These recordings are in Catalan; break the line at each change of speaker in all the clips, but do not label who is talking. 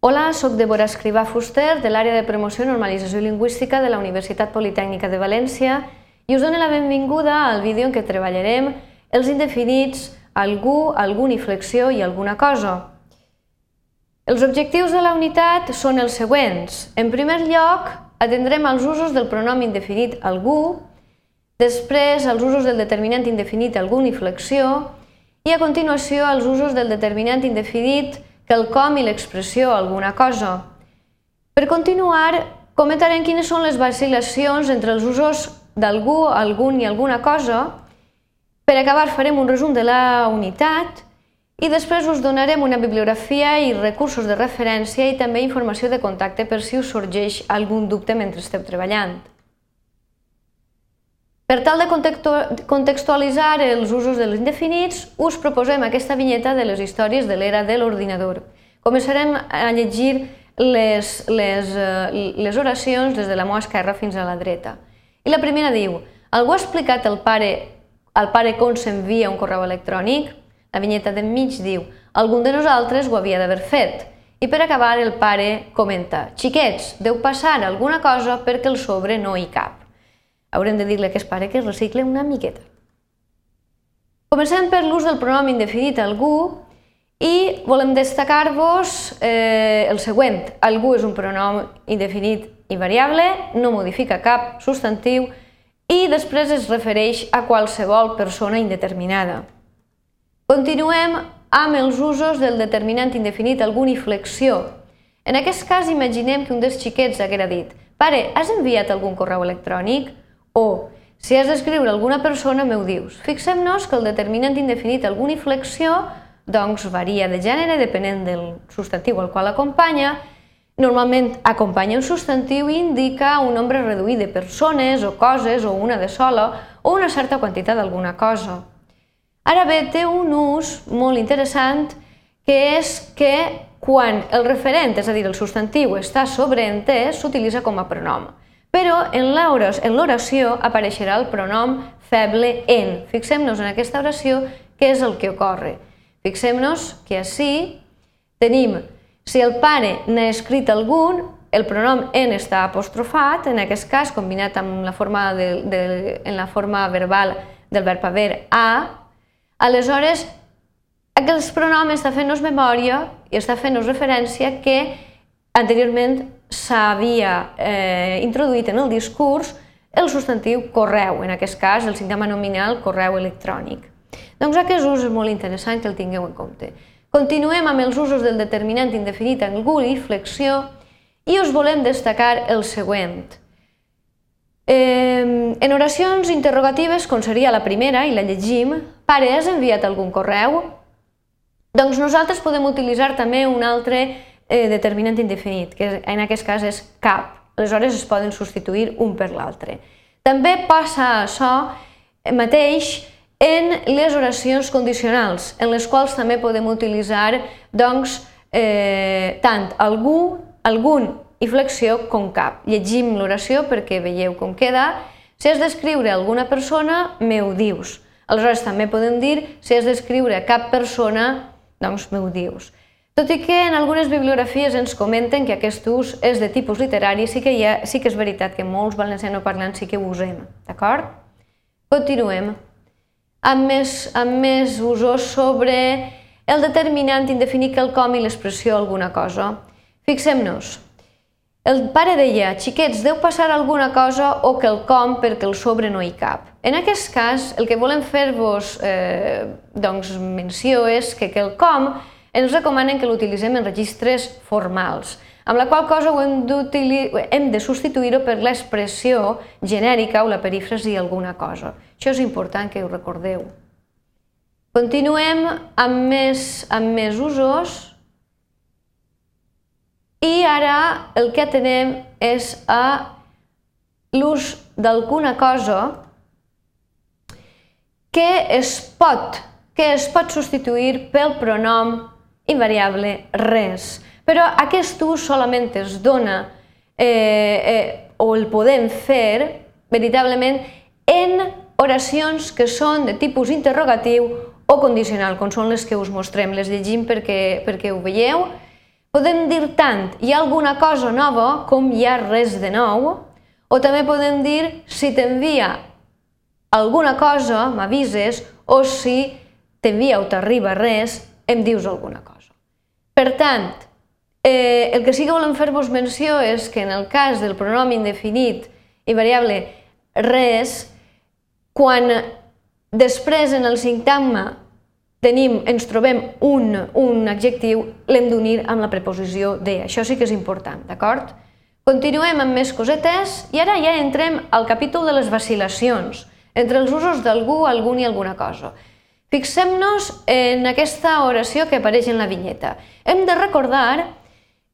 Hola, sóc Débora Escrivà Fuster de l'àrea de promoció i normalització lingüística de la Universitat Politècnica de València i us dono la benvinguda al vídeo en què treballarem els indefinits algú, algun i flexió i alguna cosa. Els objectius de la unitat són els següents. En primer lloc, atendrem als usos del pronom indefinit algú, després els usos del determinant indefinit algun i flexió i a continuació els usos del determinant indefinit quelcom i l'expressió alguna cosa. Per continuar, comentarem quines són les vacil·lacions entre els usos d'algú, algun i alguna cosa. Per acabar farem un resum de la unitat i després us donarem una bibliografia i recursos de referència i també informació de contacte per si us sorgeix algun dubte mentre esteu treballant. Per tal de contextualitzar els usos dels indefinits, us proposem aquesta vinyeta de les històries de l'era de l'ordinador. Començarem a llegir les, les, eh, les oracions des de la meva esquerra fins a la dreta. I la primera diu, algú ha explicat al pare, al pare com s'envia un correu electrònic? La vinyeta de mig diu, algun de nosaltres ho havia d'haver fet. I per acabar el pare comenta, xiquets, deu passar alguna cosa perquè el sobre no hi cap haurem de dir-li a aquest pare que es recicle una miqueta. Comencem per l'ús del pronom indefinit algú i volem destacar-vos eh, el següent. Algú és un pronom indefinit i variable, no modifica cap substantiu i després es refereix a qualsevol persona indeterminada. Continuem amb els usos del determinant indefinit algun i flexió. En aquest cas, imaginem que un dels xiquets haguera dit «Pare, has enviat algun correu electrònic?» O, si has d'escriure alguna persona, m'ho dius. Fixem-nos que el determinant indefinit alguna inflexió doncs varia de gènere depenent del substantiu al qual acompanya. Normalment acompanya un substantiu i indica un nombre reduït de persones o coses o una de sola o una certa quantitat d'alguna cosa. Ara bé, té un ús molt interessant que és que quan el referent, és a dir, el substantiu, està sobreentès, s'utilitza com a pronom però en l'oració apareixerà el pronom feble en. Fixem-nos en aquesta oració què és el que ocorre. Fixem-nos que així tenim, si el pare n'ha escrit algun, el pronom en està apostrofat, en aquest cas combinat amb la forma, de, de, en la forma verbal del verb haver a, aleshores aquest pronom està fent-nos memòria i està fent-nos referència que anteriorment s'havia eh, introduït en el discurs el substantiu correu, en aquest cas el sintagma nominal correu electrònic. Doncs aquest ús és molt interessant que el tingueu en compte. Continuem amb els usos del determinant indefinit algú i flexió i us volem destacar el següent. Eh, en oracions interrogatives, com seria la primera, i la llegim, pare, has enviat algun correu? Doncs nosaltres podem utilitzar també un altre eh, determinant indefinit, que en aquest cas és cap. Aleshores es poden substituir un per l'altre. També passa això mateix en les oracions condicionals, en les quals també podem utilitzar doncs, eh, tant algú, algun i flexió com cap. Llegim l'oració perquè veieu com queda. Si has d'escriure alguna persona, me ho dius. Aleshores també podem dir, si has d'escriure cap persona, doncs me ho dius. Tot i que en algunes bibliografies ens comenten que aquest ús és de tipus literari, sí que, ha, sí que és veritat que molts valencianoparlants sí que ho usem, d'acord? Continuem amb més, amb més usos sobre el determinant indefinit quelcom i l'expressió alguna cosa. Fixem-nos. El pare deia, xiquets, deu passar alguna cosa o quelcom perquè el sobre no hi cap. En aquest cas, el que volem fer-vos eh, doncs, menció és que quelcom ens recomanen que l'utilitzem en registres formals, amb la qual cosa ho hem, hem de substituir-ho per l'expressió genèrica o la perífrasi alguna cosa. Això és important que ho recordeu. Continuem amb més, amb més usos i ara el que tenem és a l'ús d'alguna cosa que es pot que es pot substituir pel pronom invariable res. Però aquest ús solament es dona eh, eh, o el podem fer veritablement en oracions que són de tipus interrogatiu o condicional, com són les que us mostrem. Les llegim perquè, perquè ho veieu. Podem dir tant hi ha alguna cosa nova com hi ha res de nou, o també podem dir si t'envia alguna cosa, m'avises, o si t'envia o t'arriba res, em dius alguna cosa. Per tant, eh, el que sí que volem fer-vos menció és que en el cas del pronom indefinit i variable res, quan després en el sintagma tenim, ens trobem un, un adjectiu, l'hem d'unir amb la preposició de. Això sí que és important, d'acord? Continuem amb més cosetes i ara ja entrem al capítol de les vacil·lacions, entre els usos d'algú, algun i alguna cosa. Fixem-nos en aquesta oració que apareix en la vinyeta. Hem de recordar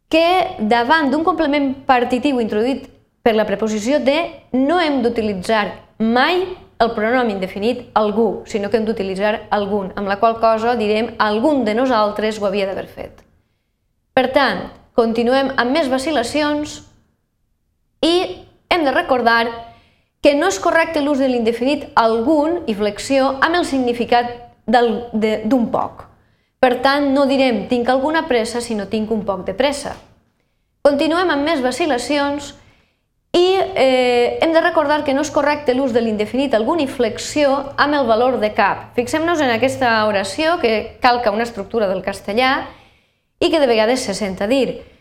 que davant d'un complement partitiu introduït per la preposició de no hem d'utilitzar mai el pronom indefinit algú, sinó que hem d'utilitzar algun, amb la qual cosa direm algun de nosaltres ho havia d'haver fet. Per tant, continuem amb més vacil·lacions i hem de recordar que no és correcte l'ús de l'indefinit algun i flexió amb el significat d'un poc. Per tant, no direm tinc alguna pressa, sinó tinc un poc de pressa. Continuem amb més vacil·lacions i eh, hem de recordar que no és correcte l'ús de l'indefinit alguna inflexió amb el valor de cap. Fixem-nos en aquesta oració que calca una estructura del castellà i que de vegades se sent a dir.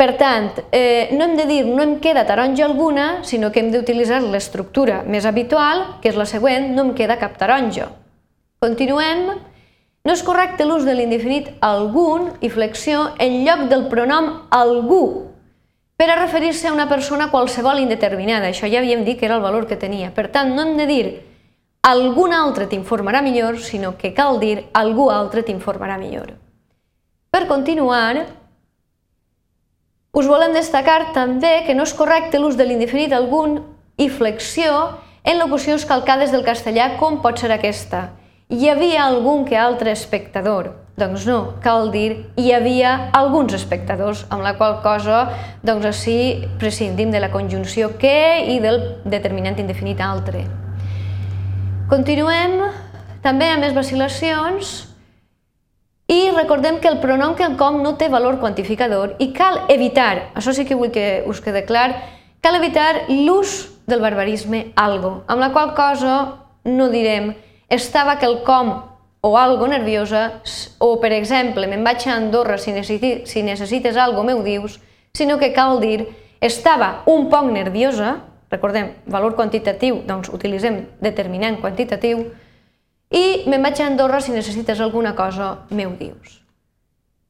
Per tant, eh, no hem de dir no em queda taronja alguna, sinó que hem d'utilitzar l'estructura més habitual, que és la següent, no em queda cap taronja. Continuem. No és correcte l'ús de l'indefinit algun i flexió en lloc del pronom algú, per a referir-se a una persona qualsevol indeterminada. Això ja havíem dit que era el valor que tenia. Per tant, no hem de dir algun altre t'informarà millor, sinó que cal dir algú altre t'informarà millor. Per continuar, us volem destacar també que no és correcte l'ús de l'indefinit algun i flexió en locucions calcades del castellà com pot ser aquesta. Hi havia algun que altre espectador. Doncs no, cal dir hi havia alguns espectadors, amb la qual cosa doncs així prescindim de la conjunció que i del determinant indefinit altre. Continuem també amb més vacil·lacions i recordem que el pronom que el com no té valor quantificador i cal evitar, això sí que vull que us quede clar, cal evitar l'ús del barbarisme algo, amb la qual cosa no direm estava quelcom o algo nerviosa, o per exemple, me'n vaig a Andorra si, necessites, si necessites algo meu dius, sinó que cal dir estava un poc nerviosa, recordem, valor quantitatiu, doncs utilitzem determinant quantitatiu, i me'n vaig a Andorra si necessites alguna cosa meu dius.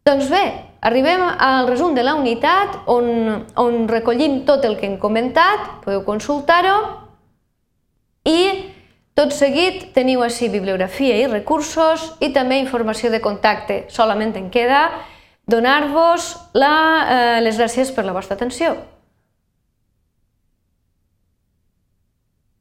Doncs bé, arribem al resum de la unitat on, on recollim tot el que hem comentat, podeu consultar-ho, i tot seguit teniu així bibliografia i recursos i també informació de contacte. Solament en queda donar-vos eh, les gràcies per la vostra atenció.